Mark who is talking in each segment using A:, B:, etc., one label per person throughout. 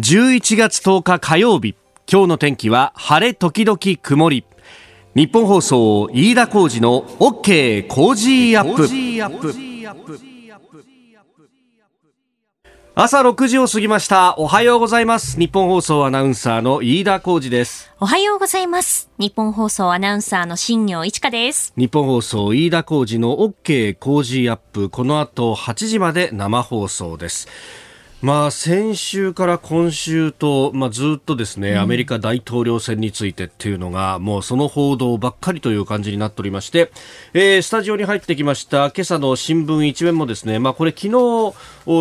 A: 11月10日火曜日。今日の天気は晴れ時々曇り。ニッポン放送飯田浩司の OK Cozy up。朝6時を過ぎました。おはようございます。ニッポン放送アナウンサーの飯田浩司です。
B: おはようございます。ニッポン放送アナウンサーの新行市佳です。
A: ニッポン放送飯田浩司の OK Cozy up。この後8時まで生放送ですまあ、先週から今週と、まあ、ずっとですね、アメリカ大統領選についてっていうのが、もうその報道ばっかりという感じになっておりまして、えー、スタジオに入ってきました今朝の新聞一面もですね、まあ、これ昨日、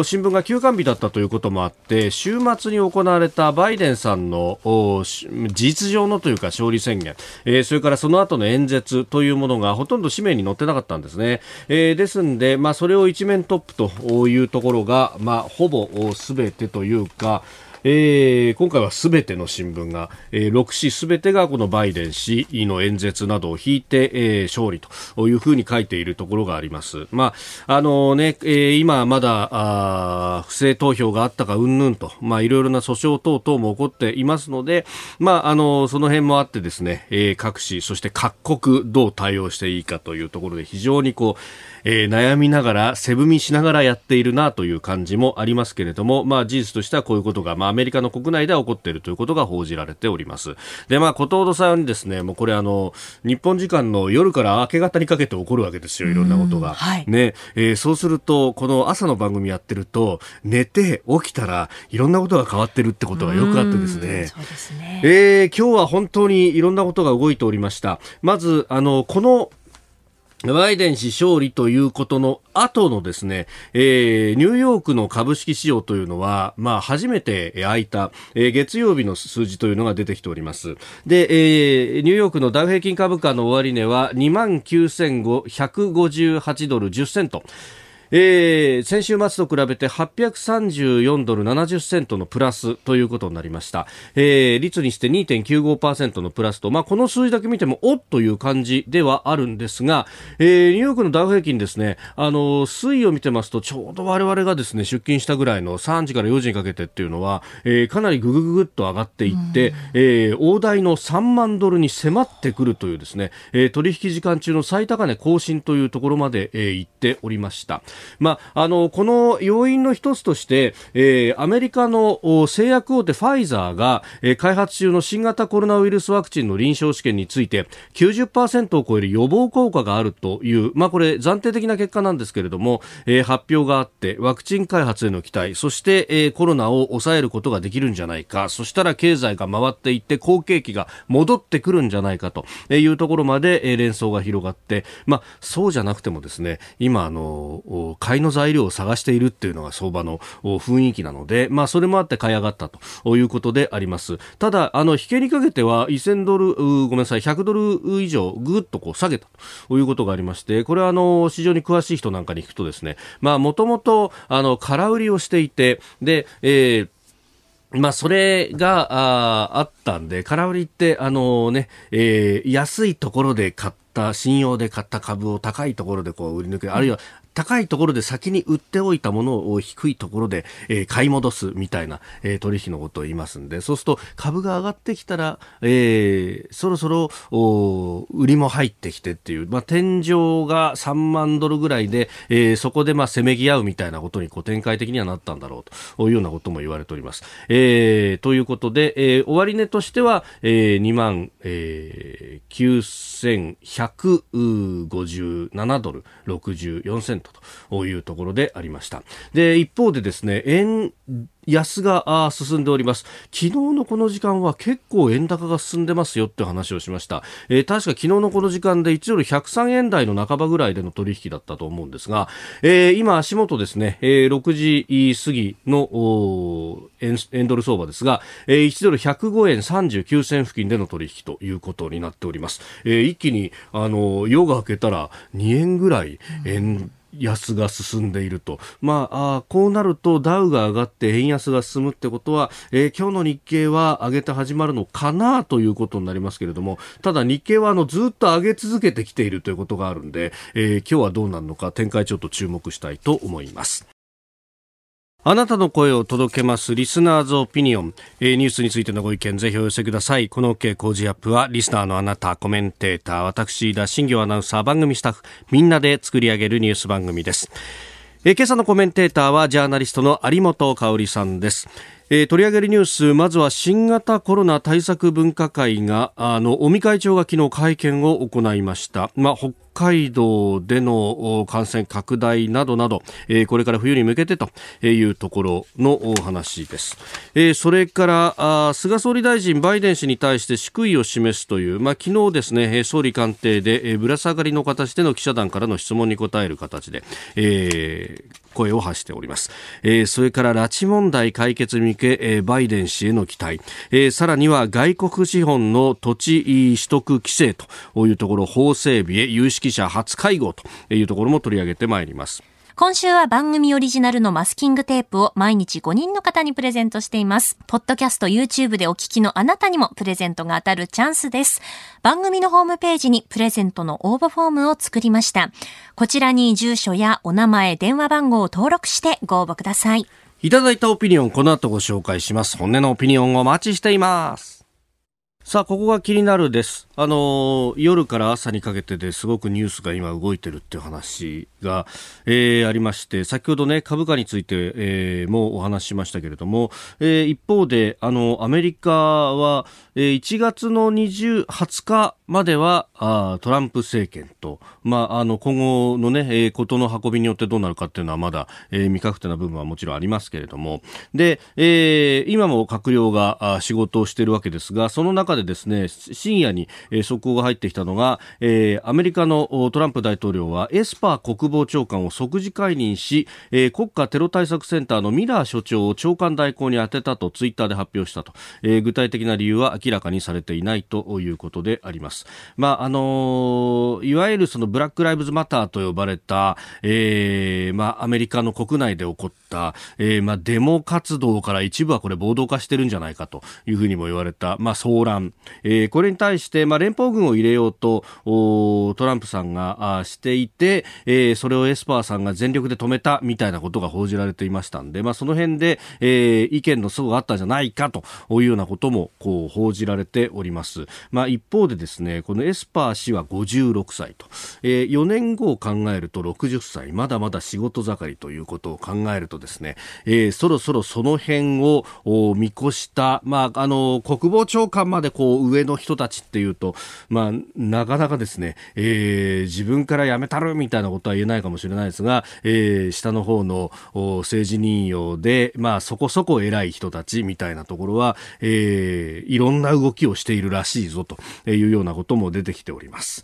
A: 新聞が休刊日だったということもあって、週末に行われたバイデンさんの事実上のというか勝利宣言、えー、それからその後の演説というものがほとんど紙面に載ってなかったんですね。えー、ですんで、まあ、それを一面トップというところが、まあ、ほぼ全てというか、えー、今回はすべての新聞が、えー、6紙すべてがこのバイデン氏の演説などを引いて、えー、勝利というふうに書いているところがあります。まあ、あのね、えー、今まだ、あ不正投票があったかうんぬんと、まあ、いろいろな訴訟等々も起こっていますので、まあ、あの、その辺もあってですね、えー、各紙、そして各国どう対応していいかというところで非常にこう、えー、悩みながら、背踏みしながらやっているなという感じもありますけれども、まあ事実としてはこういうことが、まあアメリカの国内では起こっているということが報じられております。で、まあ、ことほどさんにですね、もうこれあの、日本時間の夜から明け方にかけて起こるわけですよ、いろんなことが。はい、ね、えー、そうすると、この朝の番組やってると、寝て起きたらいろんなことが変わってるってことがよくあってですね。そうですね。えー、今日は本当にいろんなことが動いておりました。まず、あの、このバイデン氏勝利ということの後のですね、えー、ニューヨークの株式市場というのは、まあ、初めて開いた、えー、月曜日の数字というのが出てきております。で、えー、ニューヨークのダウ平均株価の終値は29,158ドル10セント。えー、先週末と比べて834ドル70セントのプラスということになりました。えー、率にして2.95%のプラスと、まあ、この数字だけ見ても、おっという感じではあるんですが、えー、ニューヨークのダウ平均ですね、あの、推移を見てますと、ちょうど我々がですね、出勤したぐらいの3時から4時にかけてっていうのは、えー、かなりぐぐぐぐっと上がっていって、えー、大台の3万ドルに迫ってくるというですね、えー、取引時間中の最高値更新というところまで、えー、行っておりました。まあ、あのこの要因の一つとして、えー、アメリカの製薬大手ファイザーが、えー、開発中の新型コロナウイルスワクチンの臨床試験について90%を超える予防効果があるという、まあ、これ暫定的な結果なんですけれども、えー、発表があってワクチン開発への期待そして、えー、コロナを抑えることができるんじゃないかそしたら経済が回っていって好景気が戻ってくるんじゃないかというところまで、えー、連想が広がって、まあ、そうじゃなくてもですね今あの買いの材料を探しているっていうのが相場の雰囲気なので、まあ、それもあって買い上がったということであります。ただ、あの、引けにかけては1000ドル、ごめんなさい、100ドル以上ぐっとこう下げたということがありまして、これはあの、市場に詳しい人なんかに聞くとですね、まあ、もともと、あの、空売りをしていて、で、えーまあ、それがああったんで、空売りって、あのね、えー、安いところで買った、信用で買った株を高いところでこう売り抜け、あるいは高いところで先に売っておいたものを低いところで、えー、買い戻すみたいな、えー、取引のことを言いますんで、そうすると株が上がってきたら、えー、そろそろ売りも入ってきてっていう、まあ、天井が3万ドルぐらいで、えー、そこでまあせめぎ合うみたいなことにこう展開的にはなったんだろうというようなことも言われております。えー、ということで、えー、終値としては、えー、2万、えー、9157ドル64セントというところでありました。で、一方でですね、円安が進んでおります。昨日のこの時間は結構円高が進んでますよって話をしました。えー、確か昨日のこの時間で1ドル103円台の半ばぐらいでの取引だったと思うんですが、えー、今足元ですね、えー、6時過ぎの円円ドル相場ですが、えー、1ドル105円39銭付近での取引ということになっております。えー、一気に、あの、夜が明けたら2円ぐらい円、安が進んでいると。まあ、あこうなるとダウが上がって円安が進むってことは、えー、今日の日経は上げて始まるのかなということになりますけれども、ただ日経はあのずっと上げ続けてきているということがあるんで、えー、今日はどうなるのか展開ちょっと注目したいと思います。あなたの声を届けますリスナーズオピニオン、えー、ニュースについてのご意見ぜひお寄せください。この OK 工事アップはリスナーのあなたコメンテーター私田新行アナウンサー番組スタッフみんなで作り上げるニュース番組です。えー、今朝のコメンテーターはジャーナリストの有本香里さんです。えー、取り上げるニュースまずは新型コロナ対策分科会があの尾身会長が昨日会見を行いました、まあ、北海道での感染拡大などなど、えー、これから冬に向けてというところのお話です、えー、それから菅総理大臣バイデン氏に対して祝意を示すという、まあ、昨日ですね総理官邸で、ぶら下がりの形での記者団からの質問に答える形で、えー、声を発しております、えー、それから拉致問題解決に向け、えー、バイデン氏への期待、えー、さらには外国資本の土地取得規制というところ法整備へ有識者初会合というところも取り上げてまいります。
B: 今週は番組オリジナルのマスキングテープを毎日5人の方にプレゼントしています。ポッドキャスト、YouTube でお聞きのあなたにもプレゼントが当たるチャンスです。番組のホームページにプレゼントの応募フォームを作りました。こちらに住所やお名前、電話番号を登録してご応募ください。
A: いただいたオピニオン、この後ご紹介します。本音のオピニオンをお待ちしています。さあ、ここが気になるです。あの、夜から朝にかけてですごくニュースが今動いてるっていう話が、えー、ありまして、先ほどね、株価について、えー、もお話ししましたけれども、えー、一方で、あの、アメリカは、えー、1月の20、20日までは、あトランプ政権と、まあ、あの、今後のね、えー、ことの運びによってどうなるかっていうのはまだ、えー、未確定な部分はもちろんありますけれども、で、えー、今も閣僚が仕事をしているわけですが、その中でですね、深夜に、え、速報が入ってきたのが、え、アメリカのトランプ大統領はエスパー国防長官を即時解任し、え、国家テロ対策センターのミラー所長を長官代行に充てたとツイッターで発表したと、え、具体的な理由は明らかにされていないということであります。まあ、あの、いわゆるそのブラックライブズマターと呼ばれた、え、まあ、アメリカの国内で起こった、えー、まあ、デモ活動から一部はこれ暴動化してるんじゃないかというふうにも言われた、まあ、騒乱、えー、これに対して、まあ、連邦軍を入れようとトランプさんがしていて、えー、それをエスパーさんが全力で止めたみたいなことが報じられていましたんで、まあ、その辺で、えー、意見の齟齬があったんじゃないかというようなこともこう報じられております。まあ、一方でですねこのエスパー氏は56歳と、えー、4年後を考えると60歳。まだまだ仕事盛りということを考えるとですね、えー、そろそろその辺を見越した、まあ、あの国防長官までこう上の人たちっていうと、まあ、なかなかですね、えー、自分から辞めたるみたいなことは言えないかもしれないですが、えー、下の方の政治任用で、まあ、そこそこ偉い人たちみたいなところは、えー、いろんな動きをしているらしいぞというようなことも出てきております。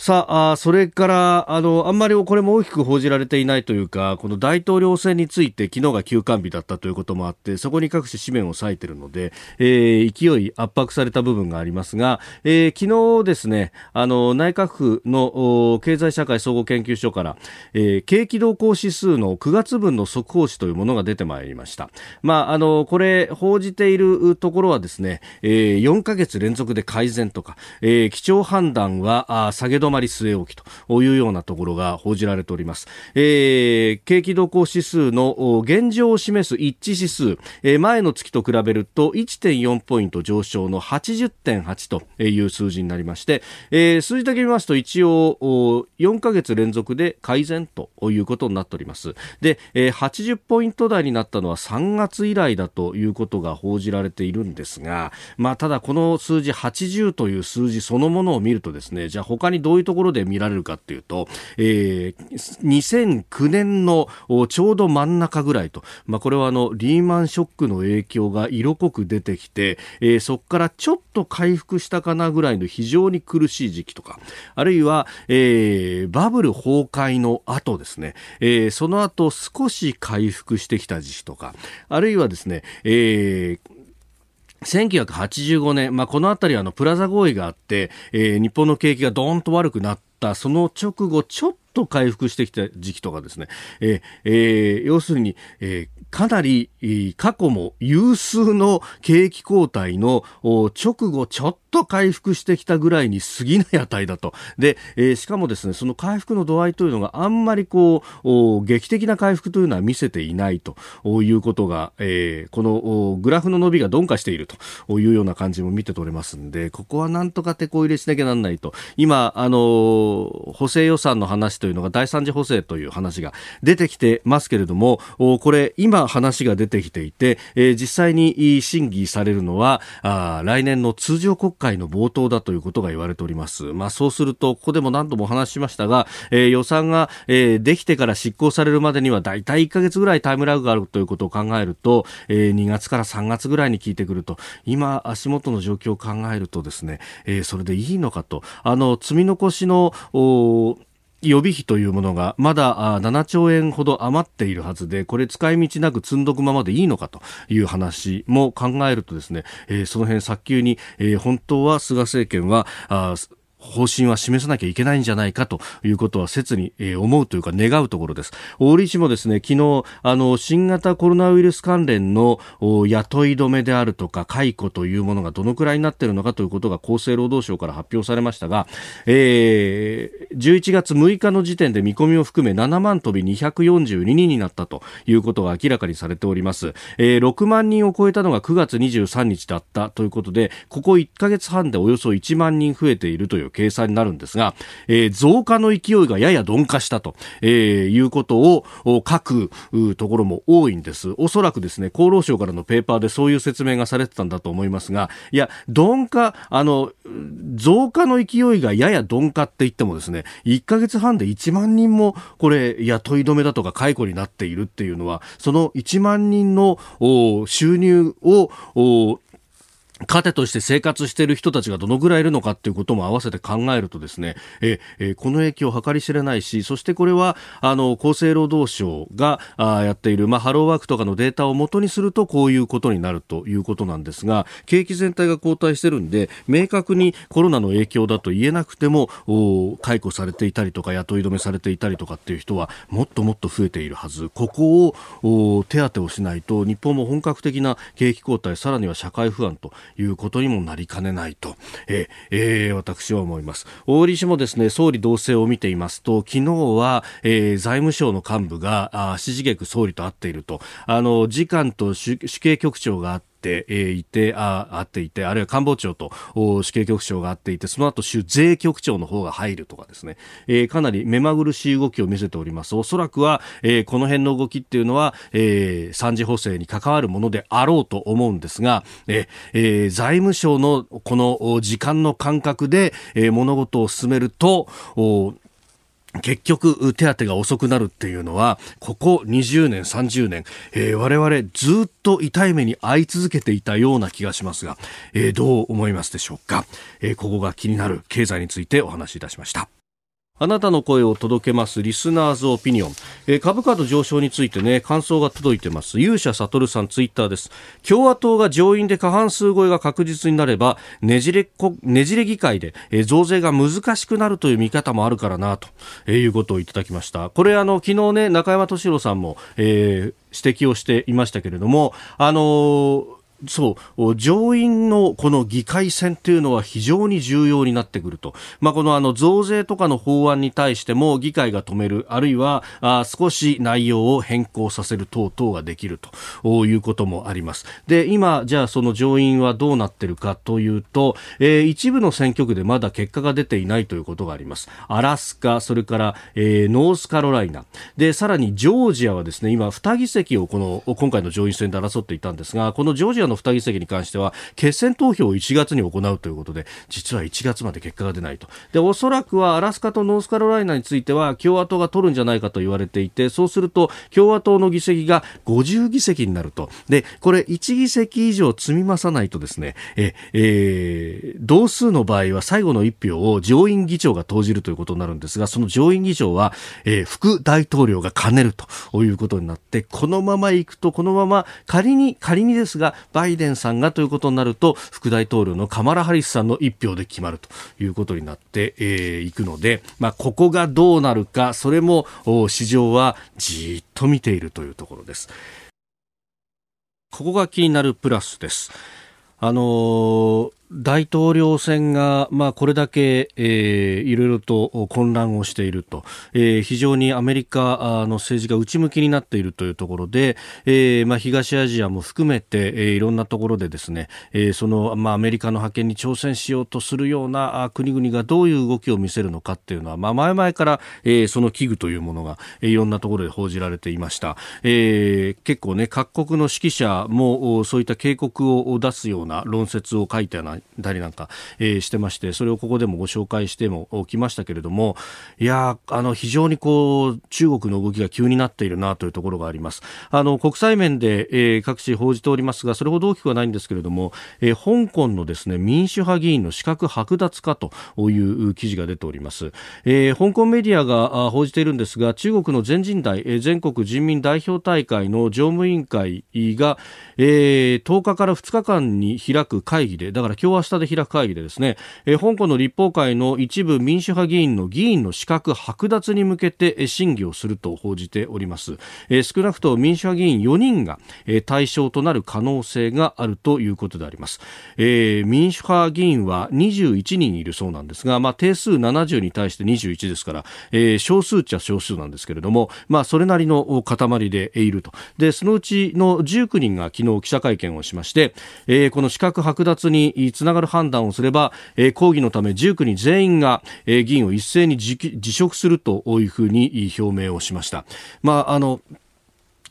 A: さあ、それから、あの、あんまりこれも大きく報じられていないというか、この大統領選について昨日が休館日だったということもあって、そこに各種紙面を割いているので、えー、勢い圧迫された部分がありますが、えー、昨日ですね、あの、内閣府の経済社会総合研究所から、えー、景気動向指数の9月分の速報値というものが出てまいりました。まあ、あの、これ、報じているところはですね、えー、4ヶ月連続で改善とか、えー、基調判断は下げ止まり据え置きというようなところが報じられております。えー、景気動向指数の現状を示す一致指数、えー、前の月と比べると1.4ポイント上昇の80.8という数字になりまして、えー、数字だけ見ますと一応4ヶ月連続で改善ということになっております。で、えー、80ポイント台になったのは3月以来だということが報じられているんですが、まあ、ただこの数字80という数字そのものを見るとですね、じゃあ他にどういういうところで見られるかっていうと、えー、2009年のちょうど真ん中ぐらいと、まあ、これはあのリーマンショックの影響が色濃く出てきて、えー、そこからちょっと回復したかなぐらいの非常に苦しい時期とか、あるいは、えー、バブル崩壊の後ですね、えー、その後少し回復してきた時期とか、あるいはですね、えー1985年、まあ、この辺りはあのプラザ合意があって、えー、日本の景気がどーんと悪くなったその直後ちょっと回復してきた時期とかですね、ええー、要するに、えー、かなり過去も有数の景気後退の直後ちょっと回復してきたぐらいに過ぎない値だと。で、えー、しかもですね、その回復の度合いというのがあんまりこう、劇的な回復というのは見せていないということが、えー、このグラフの伸びが鈍化しているというような感じも見て取れますんで、ここはなんとか手こ入れしなきゃなんないと。今、あの、補正予算の話というのが第三次補正という話が出てきてますけれども、これ今話が出てきていて、え、実際に審議されるのは、あ来年の通常国会の冒頭だということが言われております。まあそうすると、ここでも何度もお話ししましたが、え、予算が、え、できてから執行されるまでには大体1ヶ月ぐらいタイムラグがあるということを考えると、え、2月から3月ぐらいに効いてくると、今足元の状況を考えるとですね、え、それでいいのかと、あの、積み残しの、予備費というものがまだ7兆円ほど余っているはずで、これ使い道なく積んどくままでいいのかという話も考えるとですね、その辺早急に、本当は菅政権は、方針は示さなきゃいけないんじゃないかということは切に、思うというか願うところです。大理市もですね、昨日、あの、新型コロナウイルス関連の雇い止めであるとか解雇というものがどのくらいになっているのかということが厚生労働省から発表されましたが、えー、11月6日の時点で見込みを含め7万飛び242人になったということが明らかにされております。えー、6万人を超えたのが9月23日だったということで、ここ1ヶ月半でおよそ1万人増えているという計算になるんですが、えー、増加の勢いがやや鈍化したと、えー、いうことを書くところも多いんです。おそらくですね、厚労省からのペーパーでそういう説明がされてたんだと思いますが、いや、鈍化、あの、増加の勢いがやや鈍化って言ってもですね、1ヶ月半で1万人もこれ雇い止めだとか解雇になっているっていうのは、その1万人の収入を糧として生活している人たちがどのぐらいいるのかということも合わせて考えるとですね、ええこの影響を計り知れないし、そしてこれはあの厚生労働省があやっている、まあ、ハローワークとかのデータを元にするとこういうことになるということなんですが、景気全体が後退しているんで、明確にコロナの影響だと言えなくても、解雇されていたりとか雇い止めされていたりとかっていう人はもっともっと増えているはず。ここを手当てをしないと日本も本格的な景気後退、さらには社会不安ということにもなりかねないと、ええー、私は思います。大利氏もですね、総理同棲を見ていますと、昨日は、えー、財務省の幹部が、あ指示劇総理と会っていると、あの、次官と主計局長があって、ていて、ああっていて、あるいは官房長と死刑局長があっていて、その後、主税局長の方が入るとかですね、えー、かなり目まぐるしい動きを見せております。おそらくは、えー、この辺の動きっていうのは、えー、三次補正に関わるものであろうと思うんですが、えー、財務省のこの時間の感覚で、えー、物事を進めると、結局、手当が遅くなるっていうのは、ここ20年、30年、えー、我々ずっと痛い目に遭い続けていたような気がしますが、えー、どう思いますでしょうか、えー、ここが気になる経済についてお話しいたしました。あなたの声を届けますリスナーズオピニオン、えー、株価の上昇についてね感想が届いてます。勇者悟さんツイッターです。共和党が上院で過半数超えが確実になればねじれねじれ議会で、えー、増税が難しくなるという見方もあるからなと、えー、いうことをいただきました。これあの昨日ね中山敏郎さんも、えー、指摘をしていましたけれどもあのーそう。上院のこの議会選というのは非常に重要になってくると、まあ、このあの増税とかの法案に対しても議会が止める。あるいはあ少し内容を変更させる等々ができると。いうこともあります。で今、じゃあその上院はどうなってるかというと、えー、一部の選挙区でまだ結果が出ていないということがあります。アラスカそれから、えー、ノースカロライナ。でさらにジョージアはですね今2議席をこの今回の上院選で争っていたんですがこのジョージアの2議席に関しては決選投票を1月に行うということで実は1月まで結果が出ないと。でおそらくはアラスカとノースカロライナについては共和党が取るんじゃないかと言われていてそうすると共和党の議席が50議席になると。でこれ1議席以上積み増さないとですねえ、えー、同数の場合は最後の1票を上院議長が投じるということになるんですがその上院議長は、えー、副大統領が兼ねるということになってこのままいくとこのまま仮に仮にですがバイデンさんがということになると副大統領のカマラ・ハリスさんの1票で決まるということになってい、えー、くので、まあ、ここがどうなるかそれも市場はじっと見ているというところです。ここが気になるプラスです。あのー大統領選が、まあ、これだけ、えー、いろいろと混乱をしていると、えー、非常にアメリカの政治が内向きになっているというところで、えーまあ、東アジアも含めて、えー、いろんなところでですね、えー、その、まあ、アメリカの覇権に挑戦しようとするような国々がどういう動きを見せるのかっていうのは、まあ、前々から、えー、その危惧というものが、えー、いろんなところで報じられていました。えー、結構ね、各国の指揮者もそういった警告を出すような論説を書いてなたりなんか、えー、してましてそれをここでもご紹介してもおきましたけれどもいやあの非常にこう中国の動きが急になっているなというところがあります。あの国際面で、えー、各地報じておりますがそれほど大きくはないんですけれども、えー、香港のですね民主派議員の資格剥奪かという記事が出ております、えー、香港メディアが報じているんですが中国の全人代、えー、全国人民代表大会の常務委員会が、えー、10日から2日間に開く会議でだから今日明日で開く会議でですね、えー、香港の立法会の一部民主派議員の議員の資格剥奪に向けて審議をすると報じております、えー、少なくとも民主派議員4人が、えー、対象となる可能性があるということであります、えー、民主派議員は21人いるそうなんですが、まあ、定数70に対して21ですから、えー、少数っちゃ少数なんですけれども、まあ、それなりの塊でいると。でそのうちの19人が昨日記者会見をしまして、えー、この資格剥奪につながる判断をすれば、えー、抗議のため19人全員が、えー、議員を一斉に辞職するというふうに表明をしました。まあ、あの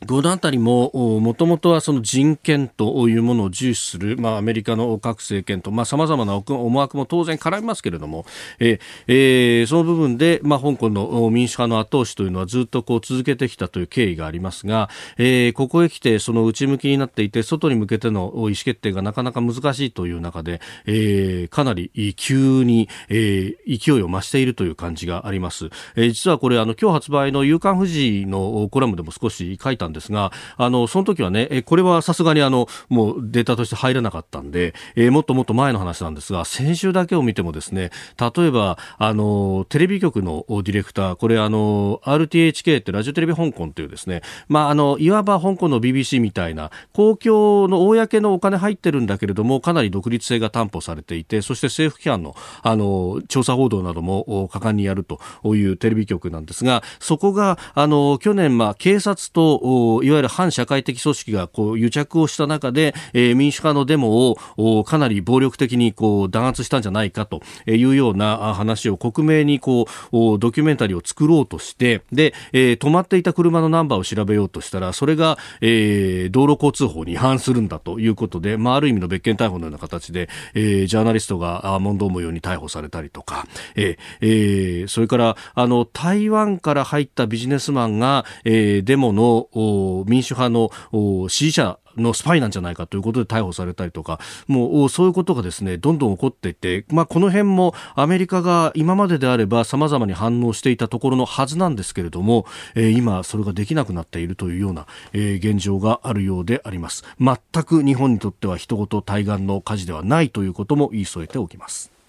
A: このあたりも、もともとはその人権というものを重視する、まあ、アメリカの各政権と、まあ、様々な思惑も当然絡みますけれども、えー、その部分で、まあ、香港の民主派の後押しというのはずっとこう続けてきたという経緯がありますが、えー、ここへ来て、その内向きになっていて、外に向けての意思決定がなかなか難しいという中で、えー、かなり急に、えー、勢いを増しているという感じがあります。えー、実はこれ、あの、今日発売の夕刊富士のコラムでも少し書いたんですが、あの、その時はね、これはさすがにあの、もうデータとして入らなかったんで、えー、もっともっと前の話なんですが、先週だけを見てもですね、例えば、あの、テレビ局のディレクター、これあの、RTHK ってラジオテレビ香港というですね、まあ、あの、いわば香港の BBC みたいな、公共の公のお金入ってるんだけれども、かなり独立性が担保されていて、そして政府機関の、あの、調査報道なども果敢にやるというテレビ局なんですが、そこが、あの、去年、まあ、警察と、いわゆる反社会的組織がこう癒着をした中で、えー、民主派のデモをかなり暴力的にこう弾圧したんじゃないかというような話を克明にこうドキュメンタリーを作ろうとしてで、えー、止まっていた車のナンバーを調べようとしたらそれが、えー、道路交通法に違反するんだということで、まあ、ある意味の別件逮捕のような形で、えー、ジャーナリストが問答無用に逮捕されたりとか、えーえー、それからあの台湾から入ったビジネスマンが、えー、デモの民主派の支持者のスパイなんじゃないかということで逮捕されたりとか、もうそういうことがですね、どんどん起こっていて、まあこの辺もアメリカが今までであれば様々に反応していたところのはずなんですけれども、えー、今それができなくなっているというような、えー、現状があるようであります。全く日本にとっては人事対岸の火事ではないということも言い添えておきます。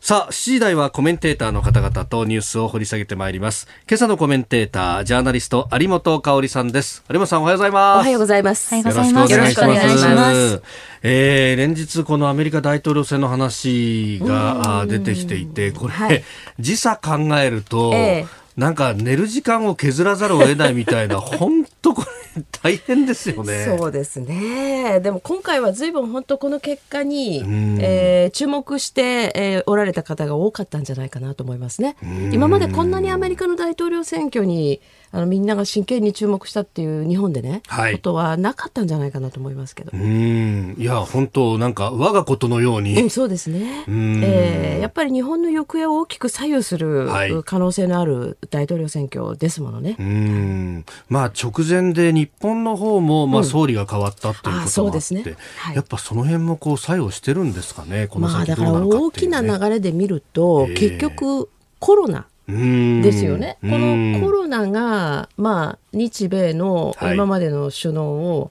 A: さあ、7時台はコメンテーターの方々とニュースを掘り下げてまいります。今朝のコメンテーター、ジャーナリスト、有本香里さんです。有本さん、おはようございます。
C: おはようございます。
B: よろしくお願いします。
A: えー、連日このアメリカ大統領選の話が出てきていて、これ、はい、時差考えると、えーなんか寝る時間を削らざるを得ないみたいな、本当これ 大変ですよね。
C: そうですね。でも今回は随分本当この結果に、えー、注目して、えー、おられた方が多かったんじゃないかなと思いますね。今までこんなにアメリカの大統領選挙にあのみんなが真剣に注目したっていう日本でね、はい、ことはなかったんじゃないかなと思いますけど。う
A: ん。いや本当なんか我がことのように、
C: うん、そうですね。えー、やっぱり日本の行方を大きく左右する可能性のある大統領選挙ですものね。
A: うん。まあ直前で日本の方もまあ総理が変わったということもあって、そうですね。はい、やっぱその辺もこう作用してるんですかね。この先どうなのか、ね、まあだから大
C: きな流れで見ると、えー、結局コロナですよね。このコロナが、まあ、日米の今までの首脳を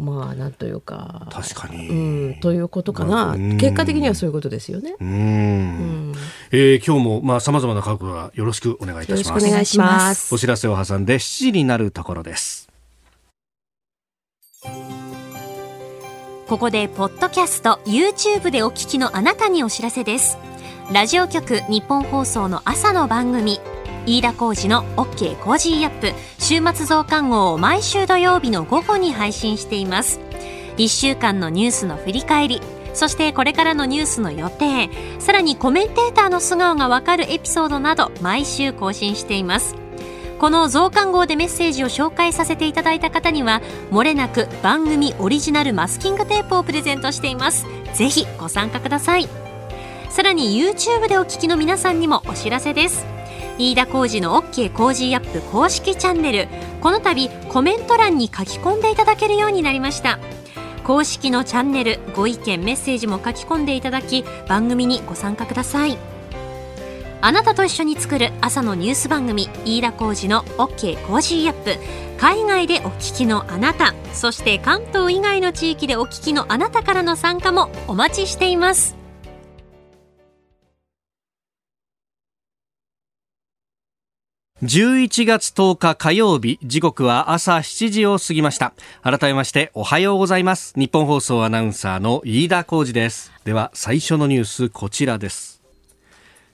C: まあなんというか
A: 確かに、
C: うん、ということかな、
A: うん。
C: 結果的にはそういうことですよね。
A: うん。
C: うん。
A: えー今日もまあ様々な角度からよろしくお願いいたします。
C: よろしくお願いします。
A: お知らせを挟んで7時になるところです。
B: ここでポッドキャスト YouTube でお聞きのあなたにお知らせですラジオ局ニッポン放送の朝の番組飯田浩二の OK コージーアップ週末増刊号を毎週土曜日の午後に配信しています。1週間のニュースの振り返りそしてこれからのニュースの予定さらにコメンテーターの素顔がわかるエピソードなど毎週更新しています。この増刊号でメッセージを紹介させていただいた方には漏れなく番組オリジナルマスキングテープをプレゼントしています。ぜひご参加ください。さらに YouTube でお聞きの皆さんにもお知らせです。飯田浩二の OK コージーアップ公式チャンネル。この度コメント欄に書き込んでいただけるようになりました。公式のチャンネルご意見メッセージも書き込んでいただき番組にご参加ください。あなたと一緒に作る朝のニュース番組飯田浩二の OK コージーアップ。海外でお聞きのあなたそして関東以外の地域でお聞きのあなたからの参加もお待ちしています。
A: 11月10日火曜日時刻は朝7時を過ぎました。改めましておはようございます。日本放送アナウンサーの飯田浩二です。では最初のニュースこちらです。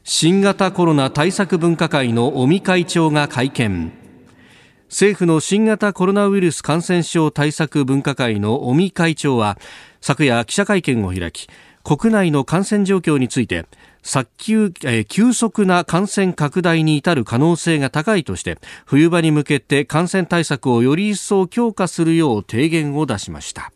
A: 新型コロナ対策分科会の尾身会長が会見。政府の新型コロナウイルス感染症対策分科会の尾身会長は昨夜記者会見を開き国内の感染状況について早急、えー急速な感染拡大に至る可能性が高いとして冬場に向けて感染対策をより一層強化するよう提言を出しました。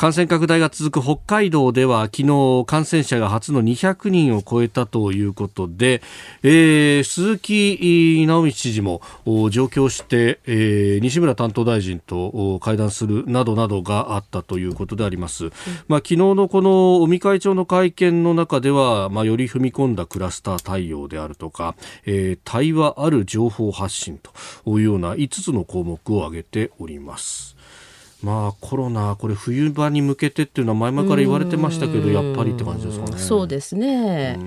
A: 感染拡大が続く北海道では昨日感染者が初の200人を超えたということで、えー鈴木直道知事もお上京して、えー西村担当大臣とお会談するなどなどがあったということであります。まあ、昨日のこの尾身会長の会見の中では、まあ、より踏み込んだクラスター対応であるとか、えー対話ある情報発信というような5つの項目を挙げております。まあコロナこれ冬場に向けてっていうのは前々から言われてましたけどやっぱりって感じですかね。
C: そうですね。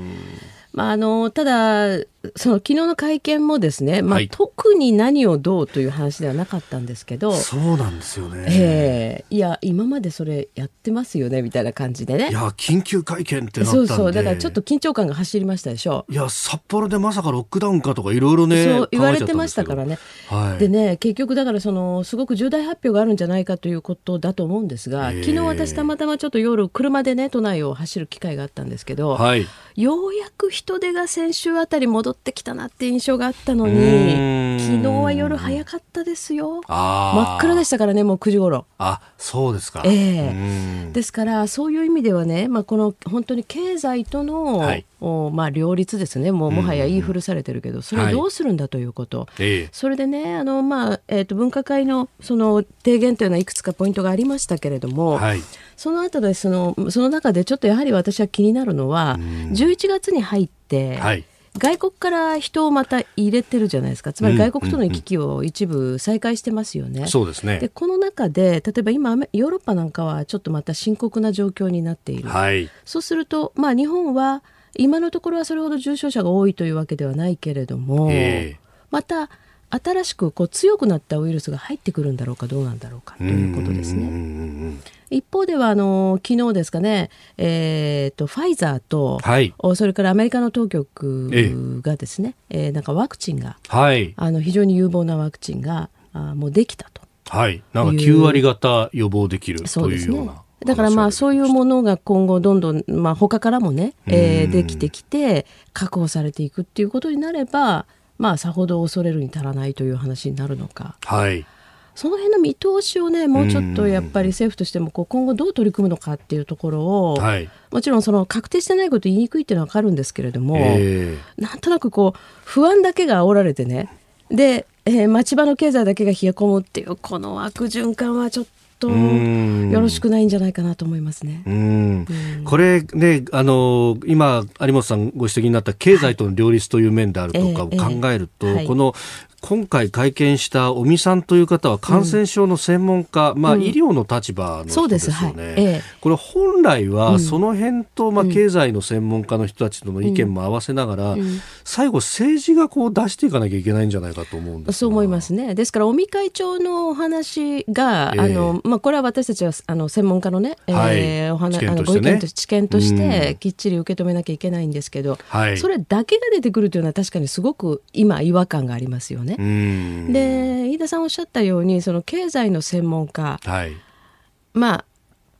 C: まあ、あのただその昨日の会見もですね、まあ
A: はい
C: 特に何をどうという話ではなかったんですけど、
A: そうなんですよね。
C: ええいや今までそれやってますよねみたいな感じでね
A: いや緊急会見ってなったんで。
C: そうそうだからちょっと緊張感が走りましたでしょ
A: いや札幌でまさかロックダウンかとかいろいろね
C: そう言われてましたからね。
A: はい。
C: でね結局だからそのすごく重大発表があるんじゃないかということだと思うんですが
A: ええ
C: 昨日私たまたまちょっと夜車でね都内を走る機会があったんですけど、
A: はい。
C: ようやく人手が先週あたり戻ってきたなって印象があったの
A: う
C: に
A: ーん。
C: 昨日は夜早かったですよ。
A: あ
C: 真っ暗で
A: し
C: したからねもう9時頃。
A: あそうですか。
C: ええ。
A: うん。
C: ですからそういう意味ではね、まあ、この本当に経済との、
A: はい。
C: おまあ、両立ですね。もうもはや言い古されてるけどそれをどうするんだということ、
A: ええ。
C: それでねあの、まあえー、と分科会のその提言というのはいくつかポイントがありましたけれども、
A: はい。
C: その後でそのその中でちょっとやはり私は気になるのは、11月に入って、
A: はい。
C: 外国から人をまた入れてるじゃないですかつまり外国との行き来を一部再開してますよね。
A: そうですね
C: で。この中で例えば今ヨーロッパなんかはちょっとまた深刻な状況になっている、
A: はい。
C: そうすると、まあ、日本は今のところはそれほど重症者が多いというわけではないけれども、
A: ええ
C: また新しくこう強くなったウイルスが入ってくるんだろうかどうなんだろうかということですね。一方ではあの昨日ですかね、えー、とファイザーと、
A: はい。
C: おそれからアメリカの当局
A: え
C: がですね、えーなんかワクチンが
A: はい。
C: あの非常に有望なワクチンがあもうできたと。
A: はい。なんか9割方予防できる
C: そうですね
A: というような。
C: だからまあそういうものが今後どんどん、まあ、他からもね、えー
A: うん
C: できてきて確保されていくっていうことになればまあさほど恐れるに足らないという話になるのか
A: はい。
C: その辺の見通しをねもうちょっとやっぱり政府としてもこう今後どう取り組むのかっていうところを、
A: はい。
C: もちろんその確定してないこと言いにくいっていうのは分かるんですけれども、
A: え
C: なんとなくこう不安だけが煽られてねで、えー町場の経済だけが冷え込むっていうこの悪循環はちょっとよろしくないんじゃないかなと思いますね。
A: うん。これね、あの今、有本さんご指摘になった経済との両立という面であるとかを
C: ええ
A: 考えると、
C: ええはい。
A: この今回会見した尾身さんという方は感染症の専門家、うん、まあ、医療の立場の人ですよね。はい。ええ、これ本来はその辺と、まあ、経済の専門家の人たちとの意見も合わせながら、最後政治がこう出していかなきゃいけないんじゃないかと思うんです
C: そう思いますね。ですから尾身会長のお話が、えあのまあ、これは私たちはあの専門家のね、はい、えー、お話、ね、あのご意見と知見としてきっちり受け止めなきゃいけないんですけど、はい、それだけが出てくるというのは確かにすごく今違和感がありますよね。で飯田さんおっしゃったようにその経済の専門家、はい、ま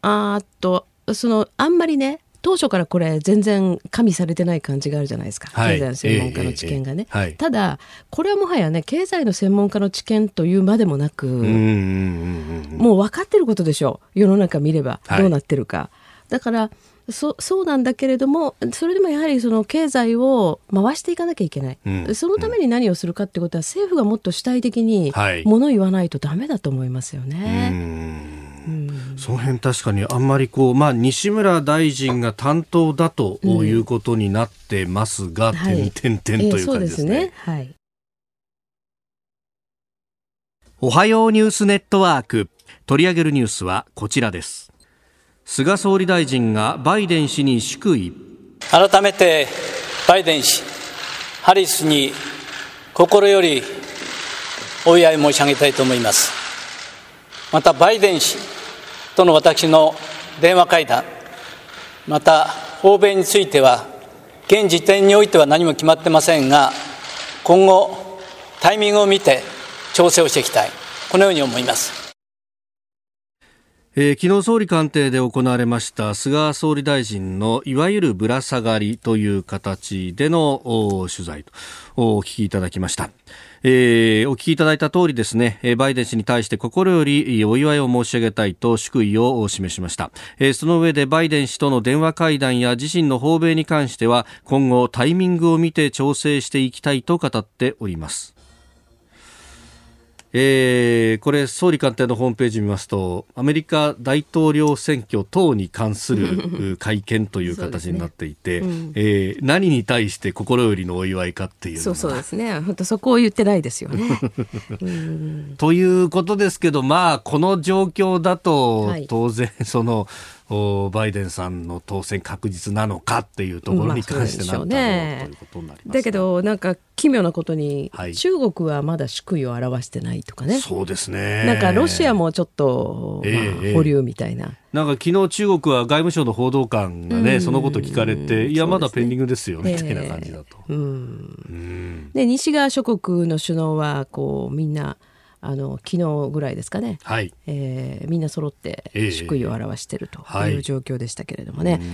C: ああとそのあんまりね当初からこれ全然加味されてない感じがあるじゃないですか、はい、経済の専門家の知見がね、えーえーはい、ただこれはもはやね経済の専門家の知見というまでもなくもう分かってることでしょう。世の中見ればどうなってるか、はい、だからそそうなんだけれどもそれでもやはりその経済を回していかなきゃいけない、うん、そのために何をするかってことは政府がもっと主体的にもの言わないとダメだと思いますよね。
A: うん、その辺確かにあんまりこう、まあ、西村大臣が担当だということになってますが、うん、点々点という感じですね。えー、すね。はい、おはようニュースネットワーク。取り上げるニュースはこちらです。菅総理大臣がバイデン氏に祝意。
D: 改めてバイデン氏ハリスに心よりお祝い申し上げたいと思います。またバイデン氏との私の電話会談。また訪米については現時点においては何も決まってませんが今後タイミングを見て調整をしていきたい。このように思います。
A: えー、昨日総理官邸で行われました菅総理大臣のいわゆるぶら下がりという形での取材とお聞きいただきました。えー、お聞きいただいた通りですね、バイデン氏に対して心よりお祝いを申し上げたいと祝意を示しました。えー、その上でバイデン氏との電話会談や自身の訪米に関しては今後タイミングを見て調整していきたいと語っております。えー、これ総理官邸のホームページ見ますとアメリカ大統領選挙等に関する会見という形になっていて、ね。うん、えー、何に対して心よりのお祝いかっていう
C: そうそうですね。本当そこを言ってないですよね。
A: ということですけどまあこの状況だと、当然そのバイデンさんの当選確実なのかっていうところに関してなんだろう、ね、ということになります
C: だけどなんか奇妙なことに、はい、中国はまだ祝意を表してないとかね。
A: そうですね。
C: なんかロシアもちょっと、まあ、保留みたいな。
A: なんか昨日中国は外務省の報道官がね、そのこと聞かれて、いや、まだペンディングですよ、みたいな感じだと。うん、
C: で西側諸国の首脳はこうみんなあの昨日ぐらいですかね、はい。えー、みんな揃って祝意を表しているという状況でしたけれどもね。え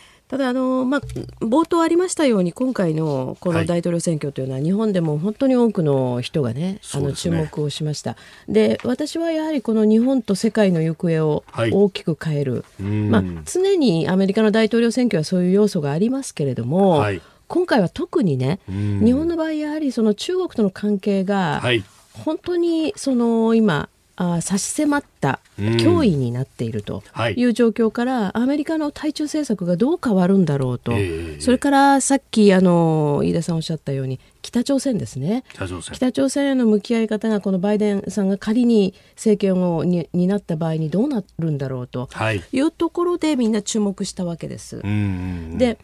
C: ーただあの、まあ、冒頭ありましたように今回のこの大統領選挙というのは、日本でも本当に多くの人がね、あの注目をしました。で私はやはりこの日本と世界の行方を大きく変える、はい、まあ、常にアメリカの大統領選挙はそういう要素がありますけれども、はい、今回は特にね、日本の場合やはりその中国との関係が、はい本当にその今あ差し迫った脅威になっているとい。う状況から、うんはい、アメリカの対中政策がどう変わるんだろうと、えー、それからさっきあの飯田さんおっしゃったように北朝鮮ですね。北朝鮮。への向き合い方がこのバイデンさんが仮に政権をに担った場合にどうなるんだろうと。い。うところでみんな注目したわけです。で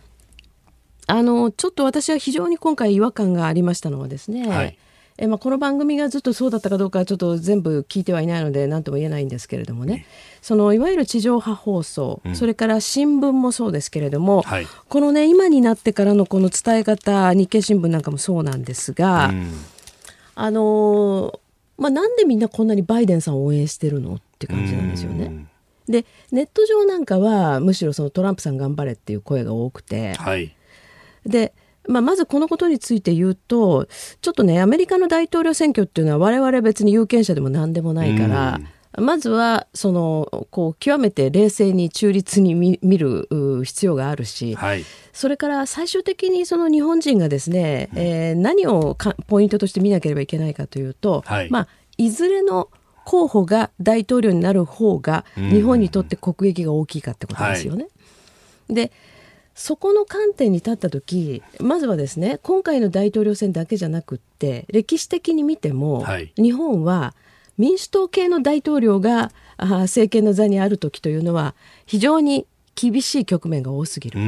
C: あのちょっと私は非常に今回違和感がありましたのはですね、はいえまあ、この番組がずっとそうだったかどうかちょっと全部聞いてはいないので何とも言えないんですけれどもね、そのいわゆる地上波放送、うん、それから新聞もそうですけれども、はい、このね今になってからのこの伝え方日経新聞なんかもそうなんですが、うん、あのまあ、なんでみんなこんなにバイデンさんを応援してるのって感じなんですよね。でネット上なんかはむしろそのトランプさん頑張れっていう声が多くて、はい、でまあ、まずこのことについて言うとちょっとねアメリカの大統領選挙っていうのは我々別に有権者でも何でもないから。まずはそのこう極めて冷静に中立に見る必要があるし、はい、それから最終的にその日本人がですね、うん、えー、何をポイントとして見なければいけないかというと、はい。まあ、いずれの候補が大統領になる方が日本にとって国益が大きいかってことですよね。はい、でそこの観点に立った時まずはですね今回の大統領選だけじゃなくって歴史的に見ても、
A: はい
C: 日本は民主党系の大統領があ政権の座にある時というのは非常に厳しい局面が多すぎる。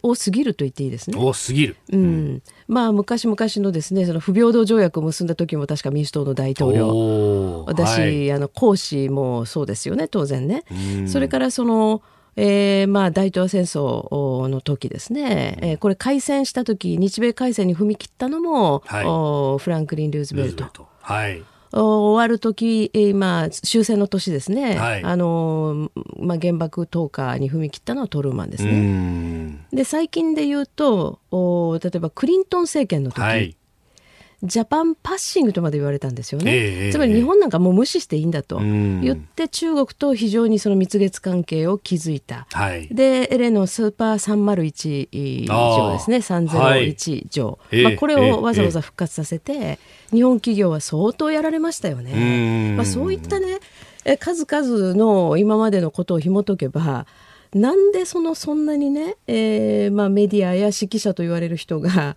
C: 多すぎると言っていいですね。
A: 多すぎる。
C: うん、まあ昔々のですねその不平等条約を結んだ時も確か民主党の大統領
A: おー
C: だし、
A: はい
C: あの講師もそうですよね当然ね。
A: うん
C: それからその、えーまあ、大東亜戦争の時ですね、えーこれ開戦した時日米開戦に踏み切ったのも、
A: はい
C: おフランクリン・ルーズベルト
A: ル。ト。はい。
C: お終わる時、えーまあ、終戦の年ですね、
A: はい
C: あのまあ、原爆投下に踏み切ったのはトルーマンですね。
A: ん。
C: で最近で言うとお例えばクリントン政権の時、
A: はい。
C: ジャパンパッシングとまで言われたんですよね。
A: ええ
C: つまり日本なんかもう無視していいんだと
A: うん
C: 言って中国と非常にその蜜月関係を築いた。
A: はい。
C: で、例のスーパー301条ですね、301条、
A: ええ
C: まあ、これ
A: ええ
C: をわざわざ復活させて、日本企業は相当やられましたよ
A: う
C: ね。
A: ん
C: まあ、そういったね、え数々の今までのことを紐解けば、なんでそのそんなにね、えーまあ、メディアや指揮者と言われる人が、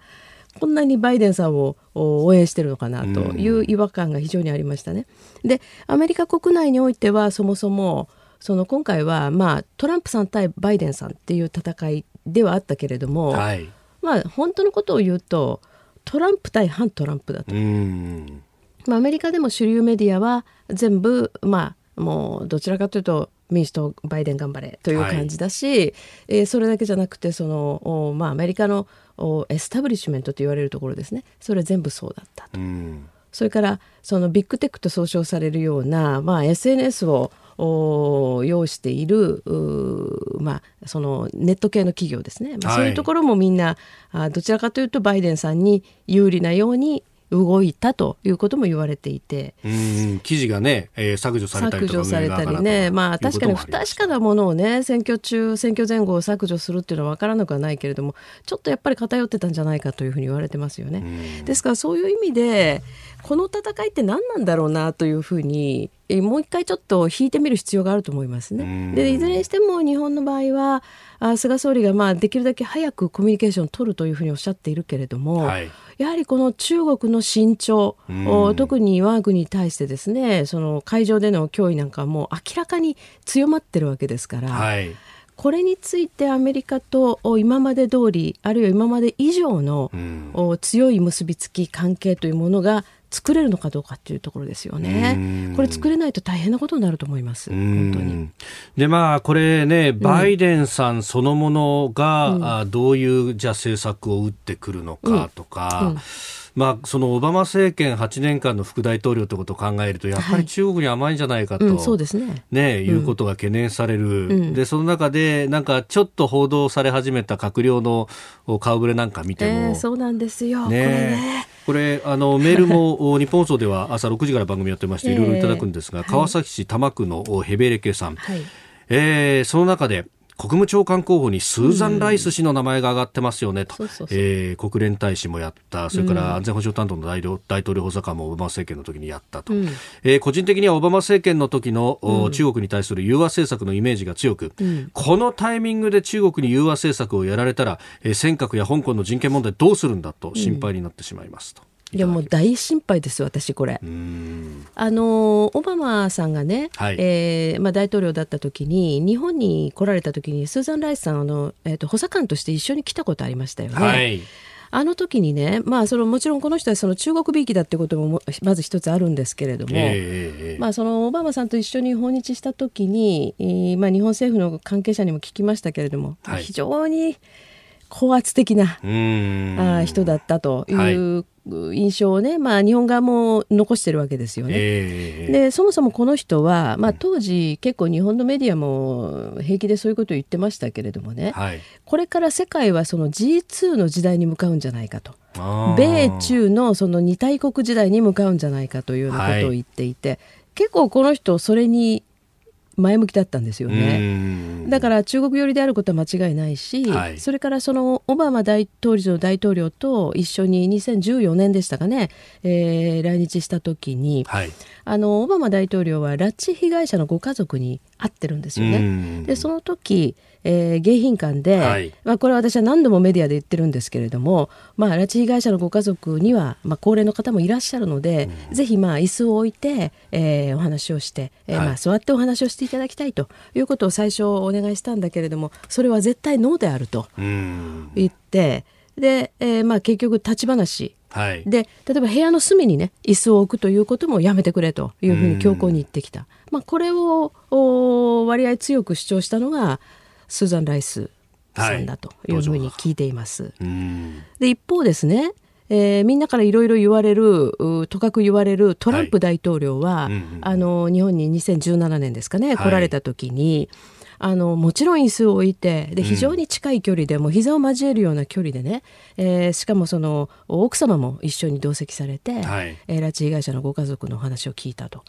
C: こんなにバイデンさんをお応援してるのかなという違和感が非常にありましたね。でアメリカ国内においてはそもそもその今回は、まあ、トランプさん対バイデンさんっていう戦いではあったけれども、
A: はい。
C: まあ、本当のことを言うとトランプ対反トランプだと
A: う。ん。
C: まあ、アメリカでも主流メディアは全部、まあ、もうどちらかというと民主党バイデン頑張れという感じだし、えーそれだけじゃなくてその、おまあ、アメリカのおエスタブリッシュメントと言われるところですねそれは全部そうだったと。
A: うん。
C: それからそのビッグテックと総称されるような、まあ、SNS をお要しているまあ、そのネット系の企業ですね、まあ、
A: はい
C: そういうところもみんなあどちらかというとバイデンさんに有利なように動いたということも言われていて。
A: うん。記事がね、えー削除されたりとか
C: 削除されたりね、まあ確かに不確かなものをね、選挙中、選挙前後を削除するっていうのは分からなくはないけれども、ちょっとやっぱり偏ってたんじゃないかというふうに言われてますよね。ですからそういう意味で、この戦いって何なんだろうなというふうに、えもう一回ちょっと引いてみる必要があると思いますね。で、いずれにしても日本の場合は、あ菅総理がまあできるだけ早くコミュニケーションを取るというふうにおっしゃっているけれども、
A: はい
C: やはりこの中国の慎重、お特に我が国に対してですねその海上での脅威なんかはもう明らかに強まってるわけですから、
A: はい。
C: これについてアメリカとお今まで通りあるいは今まで以上の、強い結びつき関係というものが作れるのかどうかというところですよね。これ作れないと大変なことになると思います。本当に。
A: うんでまあこれねバイデンさんそのものが、あどういうじゃあ政策を打ってくるのかとか、まあそのオバマ政権8年間の副大統領ということを考えるとやっぱり中国に甘いんじゃないかと、
C: うん、そうですね。
A: ね、いうことが懸念される、でその中でなんかちょっと報道され始めた閣僚のお顔ぶれなんか見ても、
C: えーそうなんですよ。これ
A: ね
C: ね。
A: これあのメールもお日本放送では朝6時から番組やってまして
C: ええ
A: いろいろいただくんですが、川崎市多摩区のおヘベレケさん、
C: はい。
A: えーその中で国務長官候補にスーザン・ライス氏の名前が挙がってますよねと。
C: そうそうそう。
A: えー国連大使もやった。それから安全保障担当の大統大統領補佐官もオバマ政権の時にやったと、えー個人的にはオバマ政権の時の、お中国に対する融和政策のイメージが強く、このタイミングで中国に融和政策をやられたら、えー尖閣や香港の人権問題どうするんだと心配になってしまいますと。
C: いやもう大心配です私これ。
A: うん。
C: あのオバマさんがね、
A: はい。
C: えーまあ、大統領だった時に日本に来られた時にスーザン・ライスさんあの、えー、と補佐官として一緒に来たことありましたよね。
A: はい。
C: あの時にね、まあ、そのもちろんこの人はその中国びいきだってことももまず一つあるんですけれども、
A: えーえー
C: まあ、そのオバマさんと一緒に訪日した時に、えーまあ、日本政府の関係者にも聞きましたけれども、
A: はい。
C: 非常に高圧的なあー人だったという印象をね、まあ、日本側も残してるわけですよね。
A: えー
C: でそもそもこの人は、まあ、当時結構日本のメディアも平気でそういうことを言ってましたけれどもね、
A: はい
C: これから世界はその G2 の時代に向かうんじゃないかと。米中のその二大国時代に向かうんじゃないかというようなことを言っていて、結構この人それに前向きだったんですよね。
A: ね
C: だから中国寄りであることは間違いないし、
A: はい
C: それからそのオバマ大当時の大統領と一緒に2014年でしたかね、えー来日した時に、
A: はい
C: あのオバマ大統領は拉致被害者のご家族に会ってるんですよね。でその時、えー、迎賓館で、はい、まあ、これは私は何度もメディアで言ってるんですけれども、まあ、拉致被害者のご家族には、まあ、高齢の方もいらっしゃるので、うん、ぜひまあ椅子を置いて、えー、お話をして、えー、まあ、座ってお話をしていただきたいということを最初お願いしたんだけれどもそれは絶対ノーであると言って。で、えー、まあ結局立ち話はい、で例えば部屋の隅にね椅子を置くということもやめてくれというふうに強硬に言ってきた、まあ、これを割合強く主張したのがスーザン・ライスさんだというふうに聞いています。はい、で一方ですねえー、みんなからいろいろ言われるとかく言われるトランプ大統領は、はいうんうん、あの日本に2017年ですかね、来られた時に、あのもちろん椅子を置いてで非常に近い距離でも膝を交えるような距離でね、えー、しかもその奥様も一緒に同席されて、はい、えー、拉致被害者のご家族のお話を聞いたと。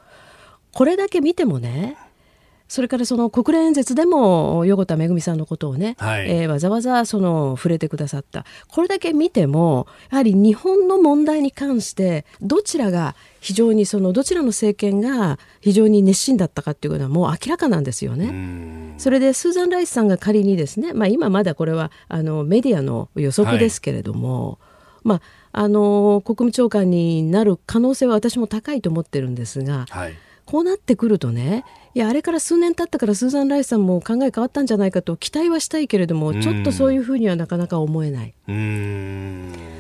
C: これだけ見てもねそれからその国連演説でも横田めぐみさんのことをね、はい、えー、わざわざその触れてくださった。これだけ見てもやはり日本の問題に関してどちらが非常にそのどちらの政権が非常に熱心だったかっていうのはもう明らかなんですよね。それでスーザン・ライスさんが仮にですね、まあ、今まだこれはあのメディアの予測ですけれども、はい、まああの国務長官になる可能性は私も高いと思ってるんですが、はい、こうなってくるとねいやあれから数年経ったからスーザン・ライスさんも考え変わったんじゃないかと期待はしたいけれどもちょっとそういうふうにはなかなか思えない。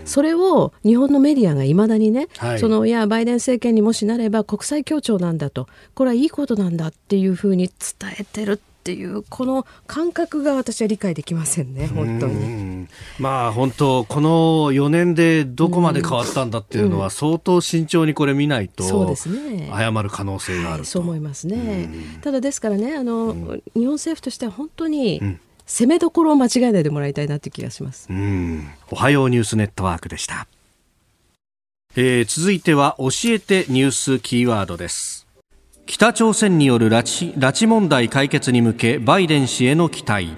C: それを日本のメディアがいまだにね、はい、そのいやバイデン政権にもしなれば国際協調なんだとこれはいいことなんだっていうふうに伝えてるっていうこの感覚が私は理解できませんね本当に。
A: まあ本当この4年でどこまで変わったんだっていうのは相当慎重にこれ見ないと、そうですね。誤る可能性がある、はい、
C: そう思いますね。ただですからねあの、日本政府としては本当に、攻めどころを間違えないでもらいたいなという気がします。
A: おはようニュースネットワークでした。えー、続いては教えてニュースキーワードです。北朝鮮による拉致拉致問題解決に向けバイデン氏への期待。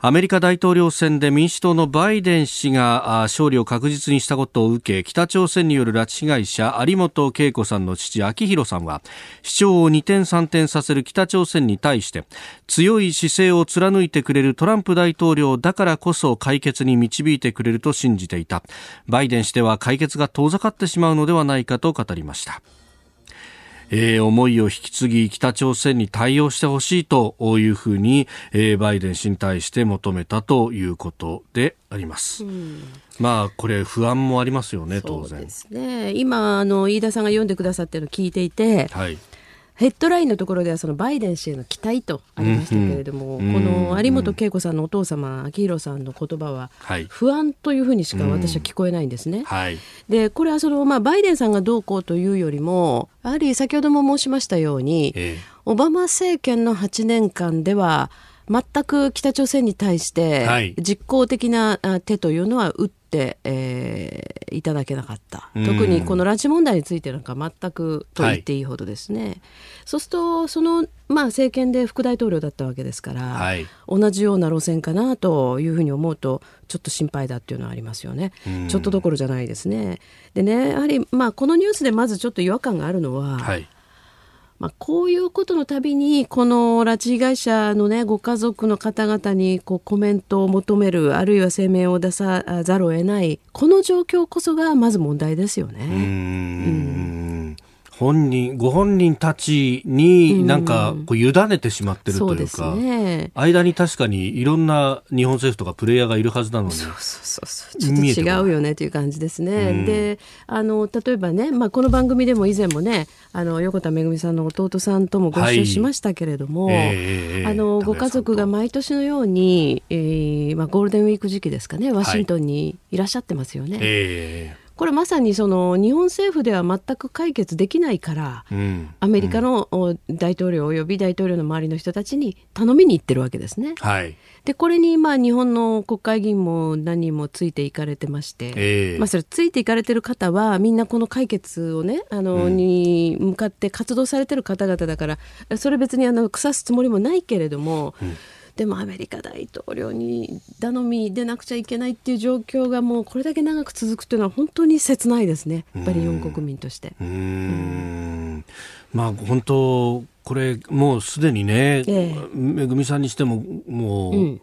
A: アメリカ大統領選で民主党のバイデン氏が勝利を確実にしたことを受け北朝鮮による拉致被害者有本恵子さんの父昭弘さんは主張を二転三転させる北朝鮮に対して強い姿勢を貫いてくれるトランプ大統領だからこそ解決に導いてくれると信じていた。バイデン氏では解決が遠ざかってしまうのではないかと語りました。えー、思いを引き継ぎ北朝鮮に対応してほしいというふうに、えー、バイデン氏に対して求めたということであります。うんまあこれ不安もありますよね当然。です
C: ね。今あの飯田さんが読んでくださってるの聞いていて、はい、ヘッドラインのところではそのバイデン氏への期待とありましたけれども、うんうん、この有本恵子さんのお父様昭弘さんの言葉は不安というふうにしか私は聞こえないんですね。うん。はい、でこれはその、まあ、バイデンさんがどうこうというよりもやはり先ほども申しましたように、ええ、オバマ政権の8年間では全く北朝鮮に対して実効的な手というのは打って、えー、いただけなかった、特にこの拉致問題についてなんか全くと言っていいほどですね、はい、そうするとその、まあ、政権で副大統領だったわけですから、はい、同じような路線かなというふうに思うとちょっと心配だっていうのはありますよね、ちょっとどころじゃないですね。でねやはり、まあ、このニュースでまずちょっと違和感があるのは、はいまあ、こういうことのたびにこの拉致被害者の、ね、ご家族の方々にこうコメントを求めるあるいは声明を出さざるを得ないこの状況こそがまず問題ですよね。うん
A: 本人ご本人たちになんかこう委ねてしまってるというか、うんね、間に確かにいろんな日本政府とかプレイヤーがいるはずなのにそうそう
C: そうちょっと違うよねという感じですね。うん、であの例えばね、まあ、この番組でも以前もねあの横田めぐみさんの弟さんともご一緒しましたけれども、はいえー、あのご家族が毎年のように、えーまあ、ゴールデンウィーク時期ですかねワシントンにいらっしゃってますよね。はいえーこれまさにその日本政府では全く解決できないから、うん、アメリカの大統領及び大統領の周りの人たちに頼みに行ってるわけですね。はい、でこれにまあ日本の国会議員も何人もついていかれてまして、えー、まあ、それついていかれてる方はみんなこの解決をねあの、うん、に向かって活動されてる方々だからそれ別にあの腐すつもりもないけれども。うんでもアメリカ大統領に頼みでなくちゃいけないっていう状況がもうこれだけ長く続くっていうのは本当に切ないですね。やっぱり日本国民として。うん。
A: まあ本当これもうすでにね、
C: ええ。
A: めぐみさんにしてももう、
C: うん。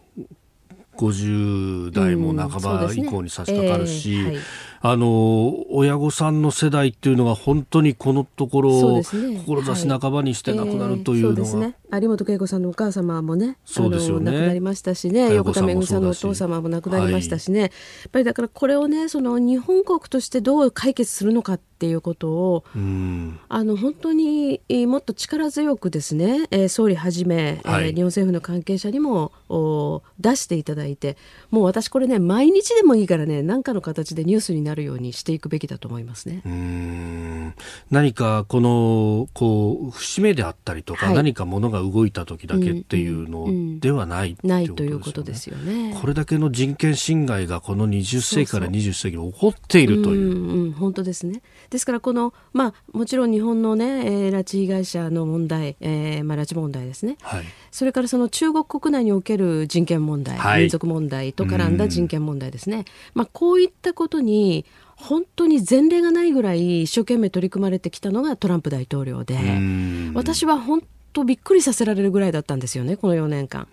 A: 50代も半ば以降に差し掛かるし、
C: ええ。はい。
A: あの親御さんの世代っていうのが本当にこのところ
C: ね。
A: 志半ばにして亡くなるというのが、
C: 有本恵子さんのお母様もね
A: そうですよね。
C: あの亡くなりましたしね横田めぐみ
A: 子さん
C: のお父様も亡くなりましたしね、やっぱりだからこれをねその日本国としてどう解決するのかっていうことを
A: うん。
C: あの本当にえーもっと力強くですね、えー総理はじめ、えー
A: はい。
C: 日本政府の関係者にもお出していただいてもう私これね毎日でもいいからね何かの形でニュースになるようにしていくべきだと思いますね。
A: うーん。何かこのこう節目であったりとか、
C: はい。
A: 何かものが動いた時だけっていうのではない、
C: ないということですよね。
A: これだけの人権侵害がこの20世紀から21世紀に起こっているという。
C: うんうん、本当ですね。ですからこの、まあ、もちろん日本のね、えー拉致被害者の問題、えーまあ、拉致問題ですね。
A: はい
C: それからその中国国内における人権問題、
A: はい
C: 民族問題と絡んだ人権問題ですね。まあ、こういったことに本当に前例がないぐらい一生懸命取り組まれてきたのがトランプ大統領で、
A: うん
C: 私は本当びっくりさせられるぐらいだったんですよね、この4年間。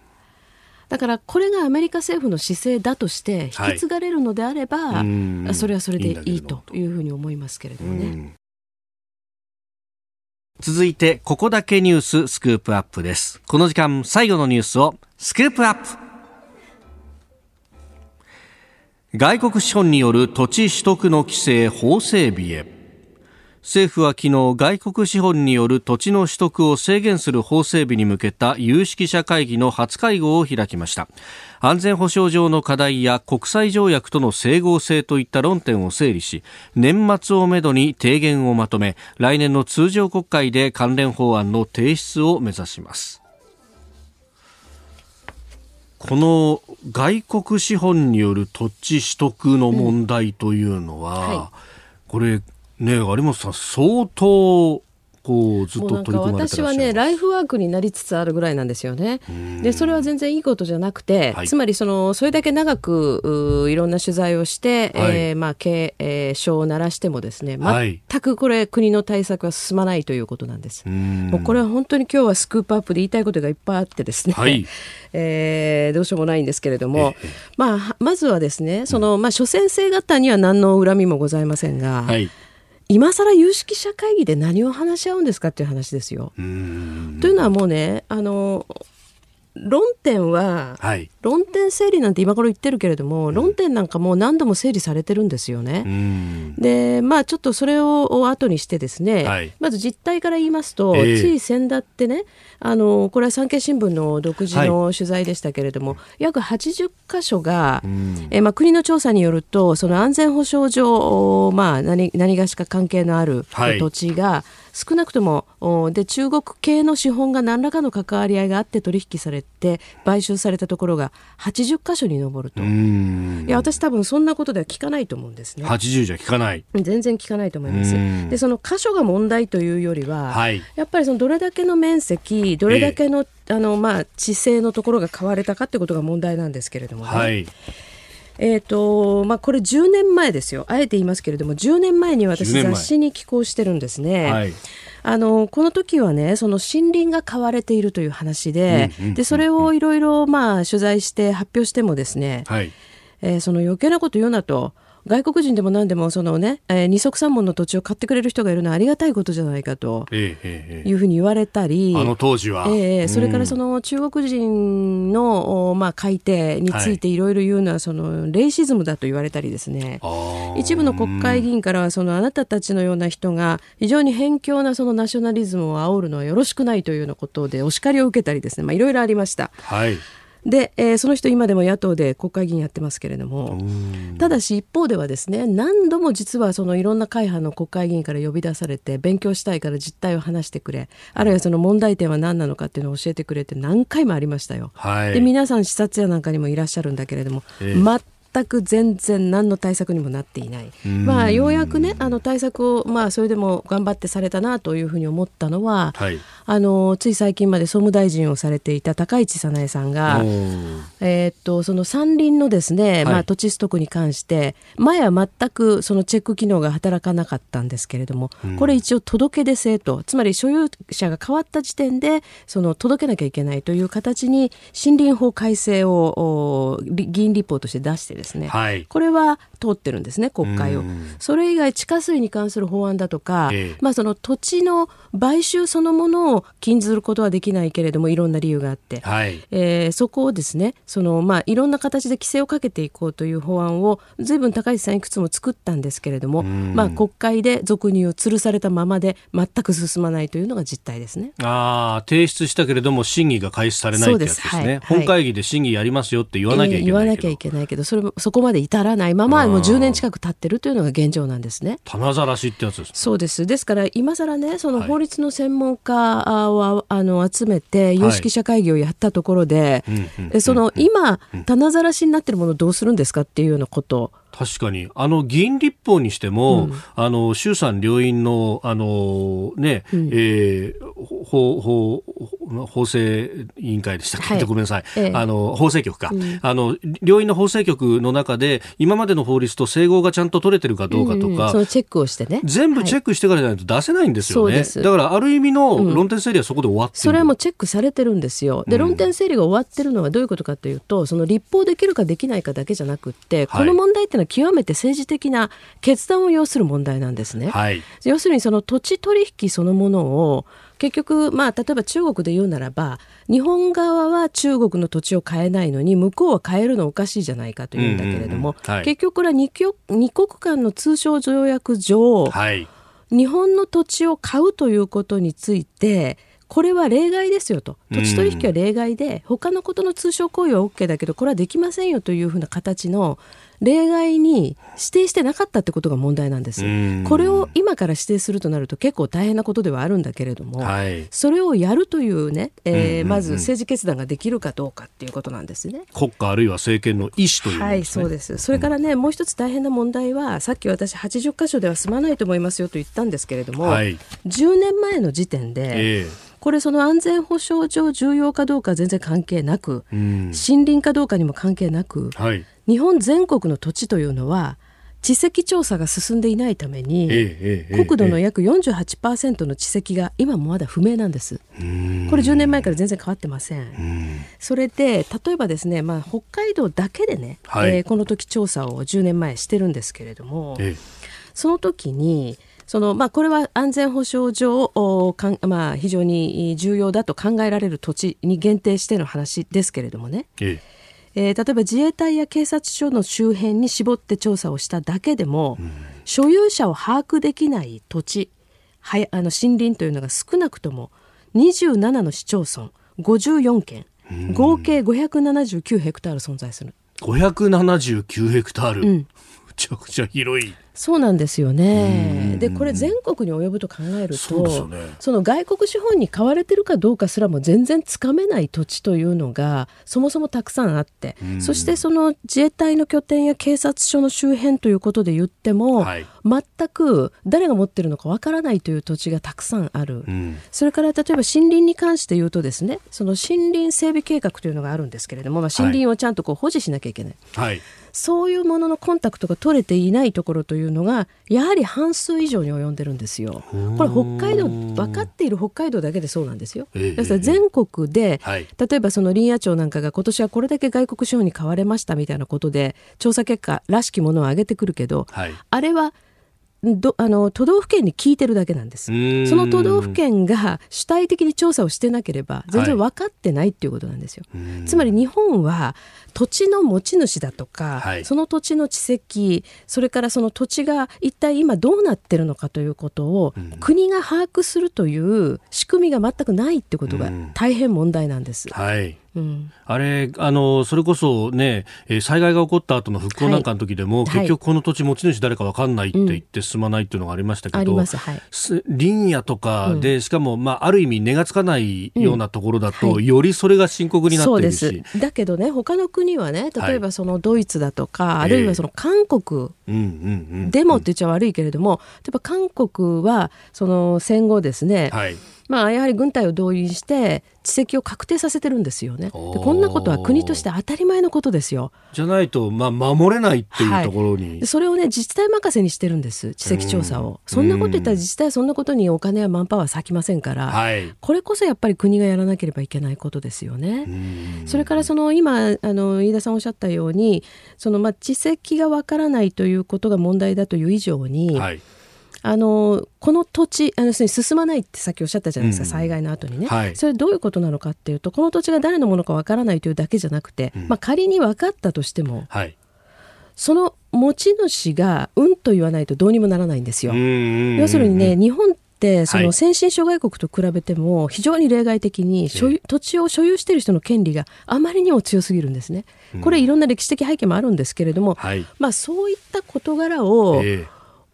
C: だからこれがアメリカ政府の姿勢だとして引き継がれるのであれば、
A: はいうん。
C: それはそれで
A: いい
C: というふうに思いますけれどもね。
A: うん。続いてここだけニューススクープアップです。この時間最後のニュースをスクープアップ。外国資本による土地取得の規制法整備へ政府は昨日外国資本による土地の取得を制限する法整備に向けた有識者会議の初会合を開きました。安全保障上の課題や国際条約との整合性といった論点を整理し年末をめどに提言をまとめ来年の通常国会で関連法案の提出を目指します。この外国資本による土地取得の問題というのは、
C: うん。は
A: これね有本さん相当こうずっと取り組まれて
C: 私はねライフワークになりつつあるぐらいなんですよね。でそれは全然いいことじゃなくて、
A: はい。
C: つまりそのそれだけ長くいろんな取材をして、
A: はい。
C: えーまあ警えー章を鳴らしてもですね
A: はい。
C: 全くこれ国の対策は進まないということなんです。
A: うん。
C: もうこれは本当に今日はスクープアップで言いたいことがいっぱいあってですね、
A: はい。
C: えーどうしようもないんですけれども、まあ、まずはですねその、まあ、諸先生方には何の恨みもございませんが、
A: はい
C: 今更有識者会議で何を話し合うんですかっていう話ですよ。
A: うん
C: というのはもうねあの論点は、
A: はい。
C: 論点整理なんて今頃言ってるけれども、論点なんかもう何度も整理されてるんですよね。
A: うん。
C: でまあちょっとそれを後にしてですね、
A: はい。
C: まず実態から言いますと、
A: ええ。
C: つい先だってねあのこれは産経新聞の独自の取材でしたけれども、約80箇所が、
A: ん。
C: えまあ、国の調査によるとその安全保障上、まあ、何何がしか関係のある
A: はい。
C: 土地が少なくともおで中国系の資本が何らかの関わり合いがあって取引されて買収されたところが80箇所に上ると。
A: うん。
C: いや私多分そんなことでは聞かないと思うんですね。
A: 80じゃ効かない。
C: 全然聞かないと思います。
A: うん。
C: でその箇所が問題というよりは、
A: はい。
C: やっぱりそのどれだけの面積どれだけの,、あのまあ、地勢のところが買われたかってことが問題なんですけれどもね、
A: はい
C: えーとまあ、これ10年前ですよ。あえて言いますけれども10年前に私
A: 10年前。
C: 雑誌に寄稿してるんですね。
A: はい。
C: あのこの時はねその森林が買われているという話で,、
A: うんうんうんうん。
C: でそれをいろいろまあ取材して発表してもですね、
A: はい。
C: えーその余計なこと言うなと外国人でも何でもそのね、えー二足三門の土地を買ってくれる人がいるのはありがたいことじゃないかというふうに言われたり。
A: えあの当時は
C: ええそれからそ
A: の
C: の中国人の、おまあ、改定についていろいろ言うのはそのレイシズムだと言われたりですね。一部の国会議員からはそのあなたたちのような人が非常に偏狭なそのナショナリズムを煽るのはよろしくないというようなことでお叱りを受けたりですね、まあ、いろいろありました。
A: はい
C: で、えーその人今でも野党で国会議員やってますけれどもただし一方ではですね何度も実はそのいろんな会派の国会議員から呼び出されて勉強したいから実態を話してくれあるいはその問題点は何なのかっていうのを教えてくれって何回もありましたよ。
A: はい。
C: で皆さん視察やなんかにもいらっしゃるんだけれども、
A: ええ
C: 全く全然何の対策にもなっていない、まあ、ようやくねあの対策を、まあ、それでも頑張ってされたなというふうに思ったのは、はい、あのつい最近まで総務大臣をされていた高市早苗さんが、えー、っとその山林のですね、まあ、土地取得に関して前は全くそのチェック機能が働かなかったんですけれども、これ一応届け出制とつまり所有者が変わった時点でその届けなきゃいけないという形に森林法改正を議員立法として出してですね、はい、これは通ってるんですね国会を。それ以外地下水に関する法案だとか、えまあ、その土地の買収そのものを禁ずることはできないけれどもいろんな理由があって、はい、えー、そこをですねその、まあ、いろんな形で規制をかけていこうという法案をずいぶん高市さんいくつも作ったんですけれども、まあ、国会で俗入を吊るされたままで全く進まないというのが実態ですね。
A: あ提出したけれども審議が開始されないってやつですね、はい、本会議で審議やりますよって言わなきゃいけない、えー、
C: 言わなきゃいけないけどそれそこまで至らないままもう10年近く経ってるというのが現状なんですね。
A: 棚ざらしってやつです、
C: そうです。ですから今更ねその法律の専門家を、あの集めて有識者会議をやったところで、その今棚ざらしになってるものをどうするんですかっていうようなこと。
A: 確かに。あの、議員立法にしても、うん、あの、衆参両院の、あの、ね、うん、えー、法、法、法制委員会でしたっけ、はい、ごめんなさい。ええ、あの、法制局か、うん、あの、両院の法制局の中で、今までの法律と整合がちゃんと取れてるかどうかとか、うんうん、
C: そのチェックをしてね。
A: 全部チェックしてからじゃないと出せないんですよね。はい、だから、ある意味の論点整理はそこで終わってる、
C: それはもうチェックされてるんですよ。で、論点整理が終わってるのはどういうことかというと、その立法できるかできないかだけじゃなくって、この問題っていうのは極めて政治的な決断を要する問題なんですね。はい、要するにその土地取引そのものを結局、まあ、例えば中国で言うならば日本側は中国の土地を買えないのに向こうは買えるのおかしいじゃないかというんだけれども、結局これは二国二国間の通商条約上、はい、日本の土地を買うということについてこれは例外ですよと。土地取引は例外で、他のことの通商行為は OK だけどこれはできませんよというふうな形の例外に指定してなかったってことが問題なんです。これを今から指定するとなると結構大変なことではあるんだけれども、はい、それをやるというね、えー、まず政治決断ができるかどうかっていうことなんですね。
A: 国家あるいは政権の意思という、
C: ね、はい、そうです。それからね、うん、もう一つ大変な問題は、さっき私80箇所では済まないと思いますよと言ったんですけれども、はい、10年前の時点で、えーこれその安全保障上重要かどうか全然関係なく、うん、森林かどうかにも関係なく、はい、日本全国の土地というのは地籍調査が進んでいないために、ええ、国土の約48%の地籍が今もまだ不明なんです。これ10年前から全然変わってません。それで例えばですね、まあ、北海道だけでね、はい、えー、この時調査を10年前してるんですけれども、え、その時にそのまあ、これは安全保障上まあ、非常に重要だと考えられる土地に限定しての話ですけれどもね。えええー、例えば自衛隊や警察署の周辺に絞って調査をしただけでも、うん、所有者を把握できない土地はあの森林というのが少なくとも27の市町村54件、合計579ヘクタール存在する。
A: 579ヘクタール、うん、むちゃくちゃ広い。
C: そうなんですよね。でこれ全国に及ぶと考えるとそ、ね,、の外国資本に買われてるかどうかすらも全然つかめない土地というのがそもそもたくさんあってそしてその自衛隊の拠点や警察署の周辺ということで言っても、はい、全く誰が持ってるのかわからないという土地がたくさんある、うん、それから例えば森林に関して言うとですねその森林整備計画というのがあるんですけれども、まあ、森林をちゃんとこう保持しなきゃいけない。はいそういうもののコンタクトが取れていないところというのがやはり半数以上に及んでるんですよ。これ北海道分かっている北海道だけでそうなんですよ。えー、から全国で、はい、例えばその林野庁なんかが今年はこれだけ外国資本に買われましたみたいなことで調査結果らしきものを上げてくるけど、はい、あれはどあの都道府県に聞いてるだけなんです。その都道府県が主体的に調査をしてなければ全然分かってないっていうことなんですよ、はい、つまり日本は土地の持ち主だとか、はい、その土地の地籍それからその土地が一体今どうなってるのかということを国が把握するという仕組みが全くないってことが大変問題なんです。はいうん。
A: あれ、あの、それこそね、えー災害が起こった後の復興なんかの時でも、
C: はい。
A: 結局この土地持ち主誰かわかんないって言って進まないっていうのがありましたけど、
C: あります。はい。
A: す林野とかで、しかも、まあ、ある意味値がつかないようなところだと、
C: うんはい。
A: よりそれが深刻になってるし。
C: す。だけどね他の国はね例えばそのドイツだとか、
A: ええ
C: あるいはその韓国
A: うんうんうん。
C: でもって言っちゃ悪いけれども、例えば韓国はその戦後ですね、
A: はい。
C: まあ、やはり軍隊を動員して地籍を確定させてるんですよね。こんなことは国として当たり前のことですよ。
A: じゃないと、まあ、守れないっていうところに。
C: でそれをね自治体任せにしてるんです地籍調査を。そんなこと言ったら自治体はそんなことにお金やマンパワー割きませんから、
A: はい。
C: これこそやっぱり国がやらなければいけないことですよね。それからその今あの飯田さんおっしゃったようにそのまあ地籍がわからないということが問題だという以上に、
A: はい。
C: あのこの土地あの進まないってさっきおっしゃったじゃないですか、
A: うん。
C: 災害の後にね、
A: はい。
C: それどういうことなのかっていうとこの土地が誰のものかわからないというだけじゃなくて、まあ、仮に分かったとしても
A: はい。
C: その持ち主がうんと言わないとどうにもならないんですよ。
A: 要
C: 要するにね、日本ってそ
A: はい。
C: の先進諸外国と比べても非常に例外的に所有土地を所有している人の権利があまりにも強すぎるんですね。これいろんな歴史的背景もあるんですけれども、
A: はい。
C: まあそういった事柄を
A: え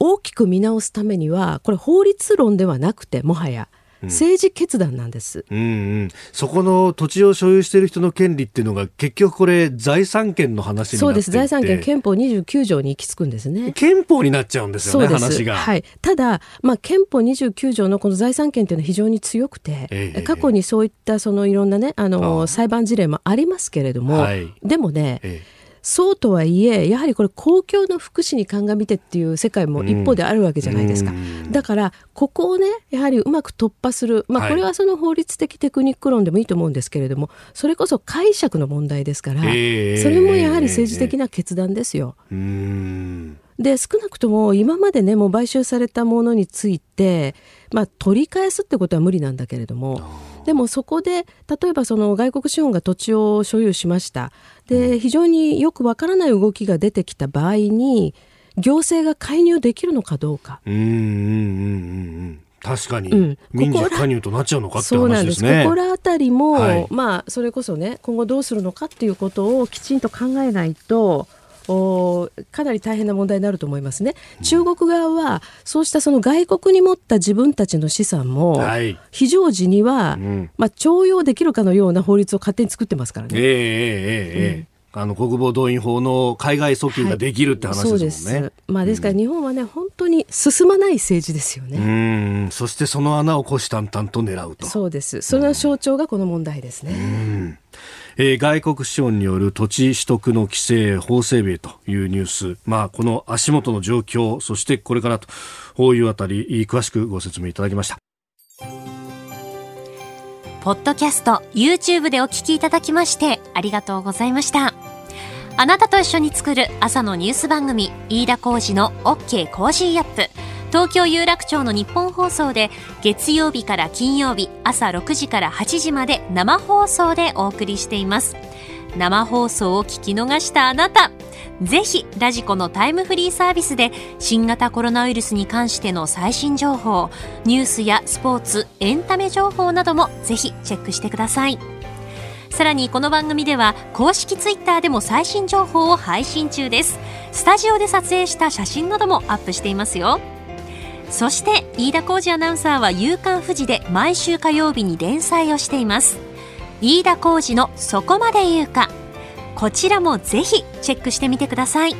C: 大きく見直すためにはこれ法律論ではなくてもはや政治決断なんです。
A: えうんうん。そこの土地を所有している人の権利っていうのが、結局これ、財産権の話になっていて。
C: そうです。財産権憲法29条に行き着くんですね。
A: 憲法になっちゃうんですよね、話が。
C: はい、ただ、まあ、憲法29条のこの財産権というのは非常に強くて、
A: ええ
C: 過去にそういったそのいろんな、ね、あの裁判事例もありますけれども、
A: はい。
C: でもね、
A: え
C: そうとはいえやはりこれ公共の福祉に鑑みてっていう世界も一方であるわけじゃないですか、
A: うん。
C: だからここをねやはりうまく突破する、まあ、
A: はい。
C: これはその法律的テクニック論でもいいと思うんですけれどもそれこそ解釈の問題ですから、
A: ええ。
C: それもやはり政治的な決断ですよ。
A: えうん。
C: で少なくとも今までねもう買収されたものについて、まあ、取り返すってことは無理なんだけれどもでもそこで例えばその外国資本が土地を所有しましたで非常によくわからない動きが出てきた場合に行政が介入できるのかどうか。
A: うんうんうんうんうん。確かに、
C: うん
A: 民事加入となっちゃうのかって
C: そうなんで
A: 話ですすね。
C: ここらあたりも、
A: はい
C: まあそれこそね今後どうするのかっていうことをきちんと考えないとおかなり大変な問題になると思いますね。中国側はそうしたその外国に持った自分たちの資産も、
A: はい
C: 非常時には、
A: ん
C: まあ徴用できるかのような法律を勝手に作ってますからね。
A: ええええええあの国防動員法の海外訴求ができるって話
C: そう
A: で
C: ですす
A: もんね。
C: まあですから日本はね、本当に進まない政治ですよね。
A: うんそしてその穴を虎視眈々と狙うと。
C: そうです。その象徴がこの問題ですね。
A: えー外国資本による土地取得の規制、法整備というニュース、まあ、この足元の状況、そしてこれからというあたり、詳しくご説明いただきました。
B: ポッドキャスト、YouTube でお聞きいただきましてありがとうございました。あなたと一緒に作る朝のニュース番組、飯田浩二の OK Cozy Up。東京有楽町のニッポン放送で月曜日から金曜日朝6時から8時まで生放送でお送りしています。生放送を聞き逃したあなた、ぜひ radiko のタイムフリーサービスで新型コロナウイルスに関しての最新情報、ニュースやスポーツ、エンタメ情報などもぜひチェックしてください。さらにこの番組では公式ツイッターでも最新情報を配信中です。スタジオで撮影した写真などもアップしていますよ。そして飯田浩二アナウンサーは夕刊富士で毎週火曜日に連載をしています。飯田浩二のそこまで言うか。こちらもぜひチェックしてみてください。